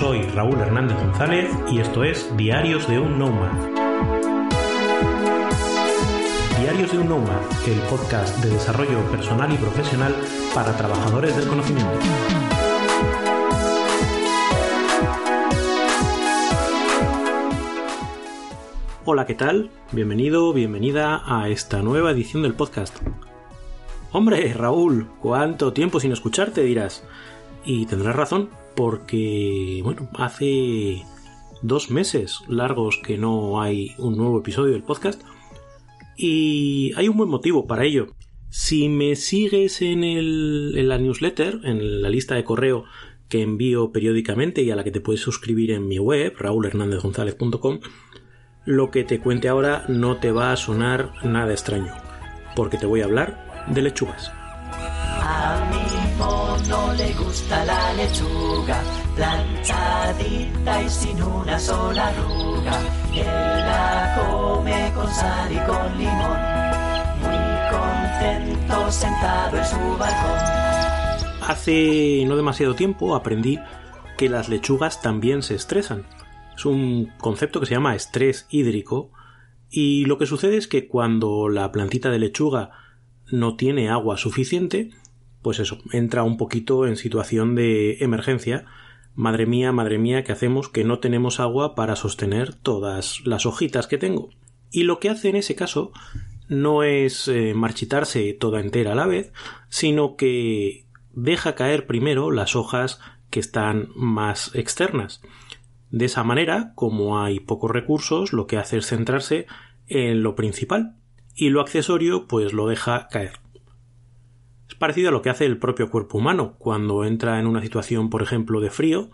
Soy Raúl Hernández González y esto es Diarios de un Nomad. Diarios de un Nomad, el podcast de desarrollo personal y profesional para trabajadores del conocimiento. Hola, ¿qué tal? Bienvenido, bienvenida a esta nueva edición del podcast. Hombre, Raúl, ¿cuánto tiempo sin escucharte? dirás. Y tendrás razón, porque, bueno, hace dos meses largos que no hay un nuevo episodio del podcast y hay un buen motivo para ello. Si me sigues en, el, en la newsletter, en la lista de correo que envío periódicamente y a la que te puedes suscribir en mi web, raulhernandezgonzalez.com, lo que te cuente ahora no te va a sonar nada extraño, porque te voy a hablar de lechugas. A mi mono le gusta la lechuga, y sin una sola arruga. La come con sal y con limón, muy contento sentado en su balcón. Hace no demasiado tiempo aprendí que las lechugas también se estresan. Es un concepto que se llama estrés hídrico y lo que sucede es que cuando la plantita de lechuga no tiene agua suficiente, pues eso, entra un poquito en situación de emergencia. Madre mía, madre mía, ¿qué hacemos? Que no tenemos agua para sostener todas las hojitas que tengo. Y lo que hace en ese caso no es eh, marchitarse toda entera a la vez, sino que deja caer primero las hojas que están más externas. De esa manera, como hay pocos recursos, lo que hace es centrarse en lo principal y lo accesorio pues lo deja caer. Es parecido a lo que hace el propio cuerpo humano cuando entra en una situación, por ejemplo, de frío,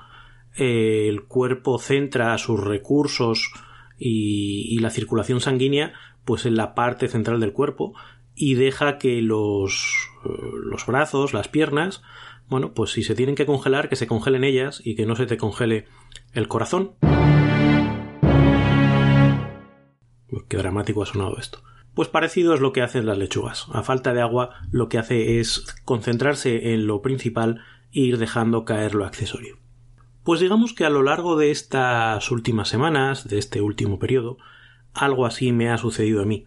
eh, el cuerpo centra sus recursos y, la circulación sanguínea pues en la parte central del cuerpo y deja que los, eh, los brazos, las piernas, bueno, pues si se tienen que congelar, que se congelen ellas y que no se te congele el corazón. Qué dramático ha sonado esto. Pues parecido es lo que hacen las lechugas. A falta de agua, lo que hace es concentrarse en lo principal e ir dejando caer lo accesorio. Pues digamos que a lo largo de estas últimas semanas, de este último periodo, algo así me ha sucedido a mí.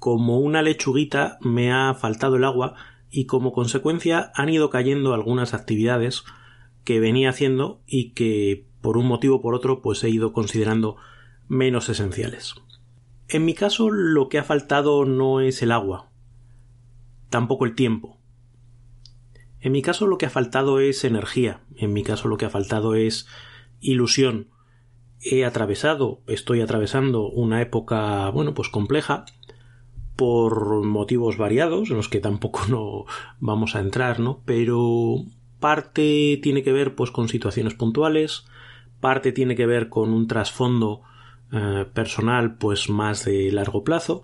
Como una lechuguita me ha faltado el agua y como consecuencia han ido cayendo algunas actividades que venía haciendo y que por un motivo o por otro pues he ido considerando menos esenciales. En mi caso lo que ha faltado no es el agua, tampoco el tiempo. En mi caso lo que ha faltado es energía, en mi caso lo que ha faltado es ilusión. He atravesado, estoy atravesando una época, bueno, pues compleja, por motivos variados, en los que tampoco no vamos a entrar, ¿no? Pero parte tiene que ver pues con situaciones puntuales, parte tiene que ver con un trasfondo eh, personal pues más de largo plazo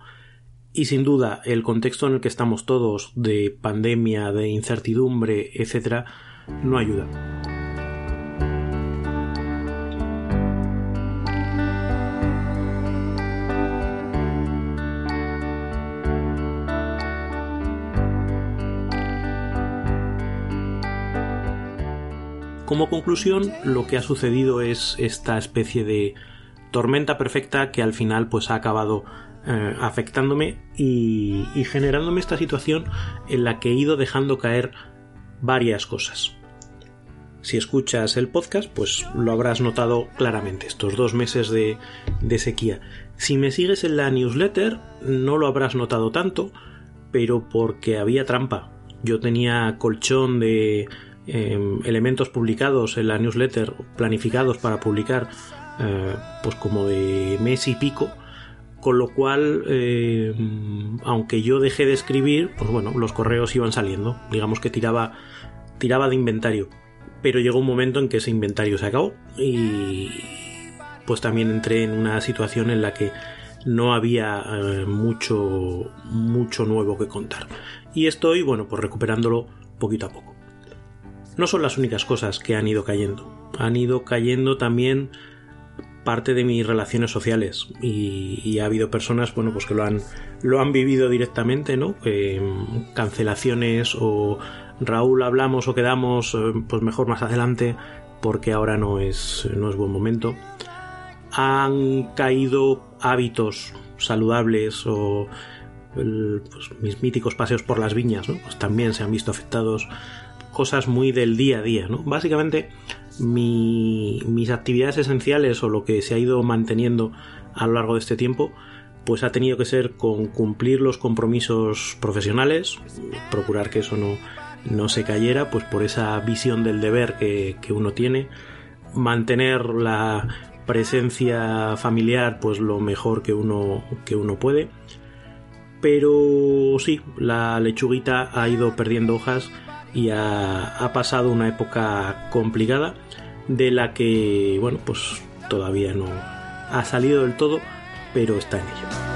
y sin duda el contexto en el que estamos todos de pandemia, de incertidumbre, etcétera, no ayuda. Como conclusión, lo que ha sucedido es esta especie de tormenta perfecta que al final pues ha acabado eh, afectándome y, y generándome esta situación en la que he ido dejando caer varias cosas. Si escuchas el podcast, pues lo habrás notado claramente, estos dos meses de, de, sequía. Si me sigues en la newsletter, no lo habrás notado tanto, pero porque había trampa. Yo tenía colchón de eh, elementos publicados en la newsletter, planificados para publicar, eh, pues como de mes y pico, Con lo cual, eh, aunque yo dejé de escribir, pues bueno, los correos iban saliendo. Digamos que tiraba, tiraba de inventario. Pero llegó un momento en que ese inventario se acabó y pues también entré en una situación en la que no había eh, mucho, mucho nuevo que contar. Y estoy, bueno, pues recuperándolo poquito a poco. No son las únicas cosas que han ido cayendo. Han ido cayendo también parte de mis relaciones sociales y, ha habido personas bueno pues que lo han lo han vivido directamente no cancelaciones o Raúl hablamos o quedamos eh, pues mejor más adelante porque ahora no es no es buen momento han caído hábitos saludables o pues, mis míticos paseos por las viñas, ¿no? Pues también se han visto afectados cosas muy del día a día, ¿no? Básicamente mis actividades esenciales o lo que se ha ido manteniendo a lo largo de este tiempo pues ha tenido que ser con cumplir los compromisos profesionales, procurar que eso no, no se cayera, pues por esa visión del deber que, que uno tiene, mantener la presencia familiar pues lo mejor que uno, que uno puede. Pero sí, la lechuguita ha ido perdiendo hojas y ha, pasado una época complicada de la que, bueno, pues todavía no ha salido del todo, pero está en ello.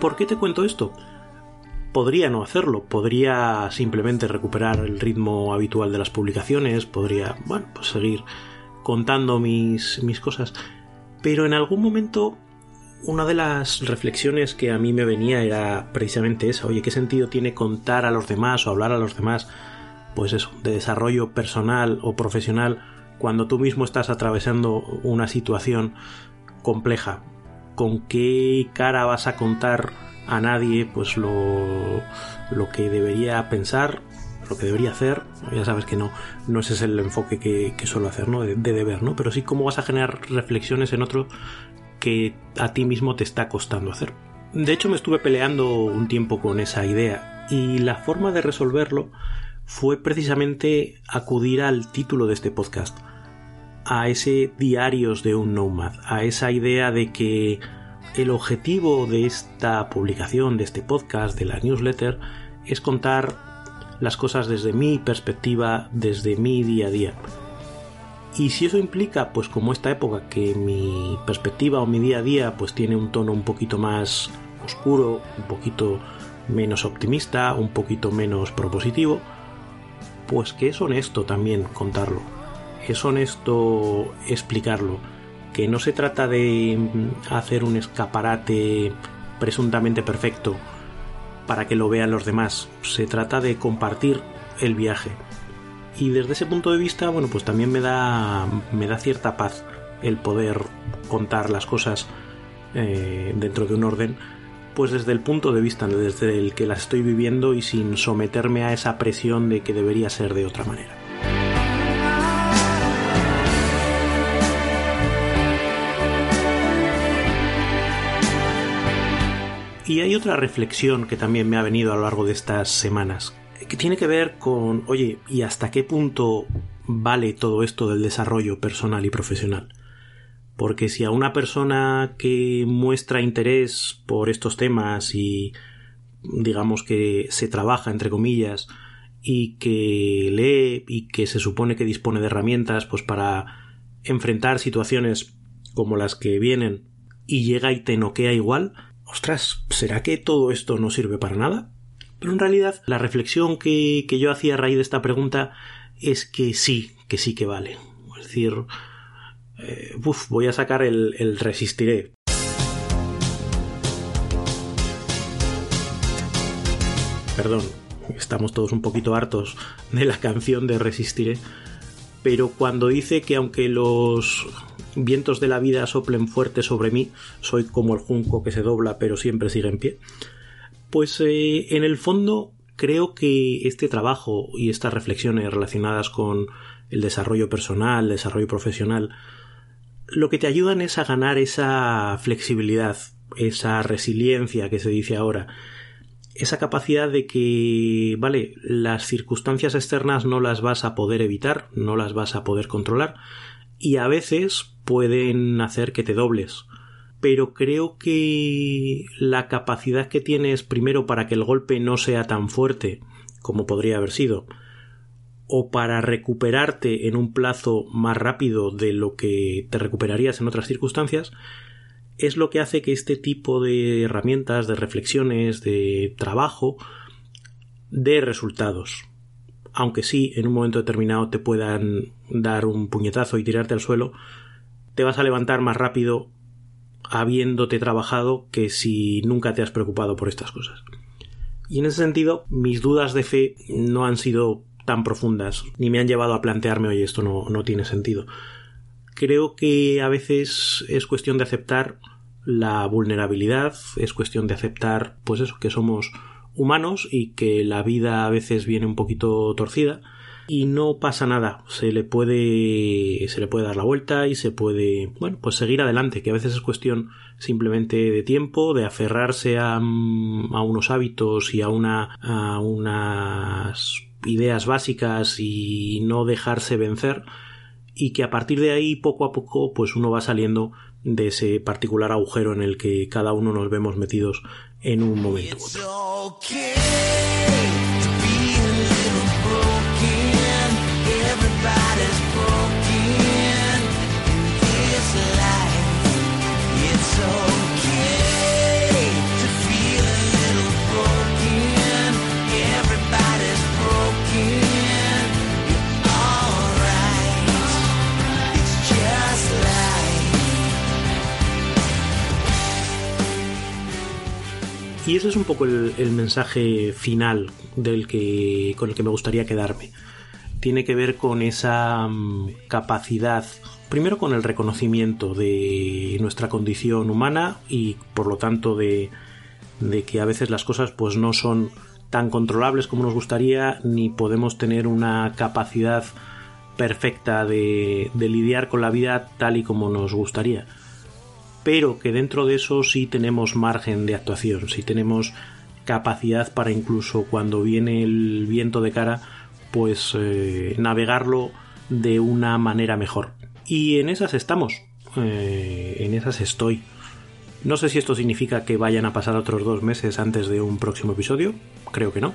Por qué te cuento esto? Podría no hacerlo, podría simplemente recuperar el ritmo habitual de las publicaciones, podría, bueno, pues seguir contando mis, mis cosas. Pero en algún momento una de las reflexiones que a mí me venía era precisamente esa, oye, ¿qué sentido tiene contar a los demás o hablar a los demás? Pues eso, de desarrollo personal o profesional cuando tú mismo estás atravesando una situación compleja con qué cara vas a contar a nadie pues lo, lo que debería pensar, lo que debería hacer. Ya sabes que no, no ese es el enfoque que, suelo hacer, ¿no? De, deber, ¿no? Pero sí cómo vas a generar reflexiones en otro que a ti mismo te está costando hacer. De hecho, me estuve peleando un tiempo con esa idea y la forma de resolverlo fue precisamente acudir al título de este podcast a ese diarios de un nomad, a esa idea de que el objetivo de esta publicación, de este podcast, de la newsletter, es contar las cosas desde mi perspectiva, desde mi día a día. Y si eso implica, pues como esta época, que mi perspectiva o mi día a día pues tiene un tono un poquito más oscuro, un poquito menos optimista, un poquito menos propositivo, pues que es honesto también contarlo es honesto explicarlo, que no se trata de mm, hacer un escaparate presuntamente perfecto para que lo vean los demás, se trata de compartir el viaje. Y desde ese punto de vista, bueno, pues también me da, me da cierta paz el poder contar las cosas eh, dentro de un orden, pues desde el punto de vista desde el que las estoy viviendo y sin someterme a esa presión de que debería ser de otra manera. Y hay otra reflexión que también me ha venido a lo largo de estas semanas, que tiene que ver con, oye, ¿y hasta qué punto vale todo esto del desarrollo personal y profesional? Porque si a una persona que muestra interés por estos temas y digamos que se trabaja entre comillas y que lee y que se supone que dispone de herramientas pues para enfrentar situaciones como las que vienen y llega y te noquea igual, ostras, ¿será que todo esto no sirve para nada? Pero en realidad la reflexión que, yo hacía a raíz de esta pregunta es que sí, que sí que vale. Es decir, eh, voy a sacar el, el resistiré. Perdón, estamos todos un poquito hartos de la canción de Resistiré. pero cuando dice que aunque los vientos de la vida soplen fuerte sobre mí, soy como el junco que se dobla pero siempre sigue en pie, pues eh, en el fondo creo que este trabajo y estas reflexiones relacionadas con el desarrollo personal, desarrollo profesional, lo que te ayudan es a ganar esa flexibilidad, esa resiliencia que se dice ahora, esa capacidad de que, vale, las circunstancias externas no las vas a poder evitar, no las vas a poder controlar, y a veces pueden hacer que te dobles. Pero creo que la capacidad que tienes primero para que el golpe no sea tan fuerte como podría haber sido, o para recuperarte en un plazo más rápido de lo que te recuperarías en otras circunstancias, es lo que hace que este tipo de herramientas, de reflexiones, de trabajo, dé resultados. Aunque sí, en un momento determinado te puedan dar un puñetazo y tirarte al suelo, te vas a levantar más rápido habiéndote trabajado que si nunca te has preocupado por estas cosas. Y en ese sentido, mis dudas de fe no han sido tan profundas, ni me han llevado a plantearme, oye, esto no, no tiene sentido. Creo que a veces es cuestión de aceptar la vulnerabilidad, es cuestión de aceptar, pues eso, que somos humanos y que la vida a veces viene un poquito torcida y no pasa nada, se le puede se le puede dar la vuelta y se puede, bueno, pues seguir adelante, que a veces es cuestión simplemente de tiempo, de aferrarse a, a unos hábitos y a una a unas ideas básicas y no dejarse vencer y que a partir de ahí poco a poco pues uno va saliendo de ese particular agujero en el que cada uno nos vemos metidos en un momento. Y ese es un poco el, mensaje final del que, con el que me gustaría quedarme. Tiene que ver con esa mm, capacidad, primero con el reconocimiento de nuestra condición humana y por lo tanto de, que a veces las cosas pues no son tan controlables como nos gustaría ni podemos tener una capacidad perfecta de lidiar con la vida tal y como nos gustaría pero que dentro de eso sí tenemos margen de actuación, sí tenemos capacidad para incluso cuando viene el viento de cara, pues eh, navegarlo de una manera mejor. Y en esas estamos, eh, en esas estoy. No sé si esto significa que vayan a pasar otros dos meses antes de un próximo episodio, creo que no,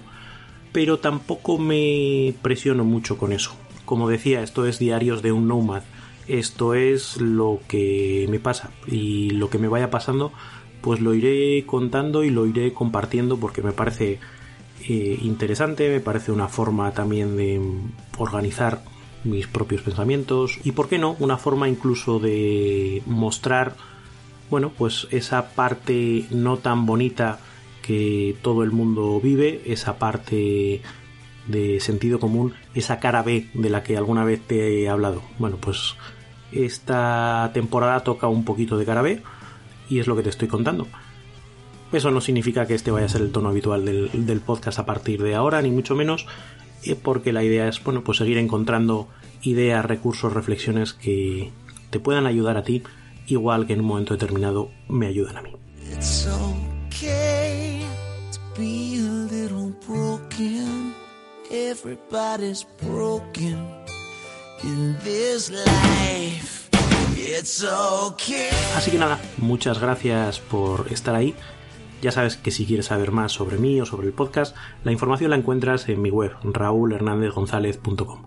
pero tampoco me presiono mucho con eso. Como decía, esto es diarios de un nomad esto es lo que me pasa y lo que me vaya pasando pues lo iré contando y lo iré compartiendo porque me parece eh, interesante, me parece una forma también de organizar mis propios pensamientos y por qué no, una forma incluso de mostrar bueno, pues esa parte no tan bonita que todo el mundo vive, esa parte de sentido común, esa cara B de la que alguna vez te he hablado. Bueno, pues esta temporada toca un poquito de cara B y es lo que te estoy contando. Eso no significa que este vaya a ser el tono habitual del, podcast a partir de ahora, ni mucho menos, eh, porque la idea es bueno, pues seguir encontrando ideas, recursos, reflexiones que te puedan ayudar a ti, igual que en un momento determinado me ayudan a mí. Así que nada, muchas gracias por estar ahí. Ya sabes que si quieres saber más sobre mí o sobre el podcast, la información la encuentras en mi web, raúlhernandezgonzalez.com.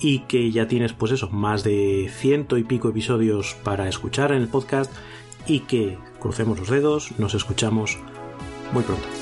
Y que ya tienes, pues eso, más de ciento y pico episodios para escuchar en el podcast y que crucemos los dedos, nos escuchamos muy pronto.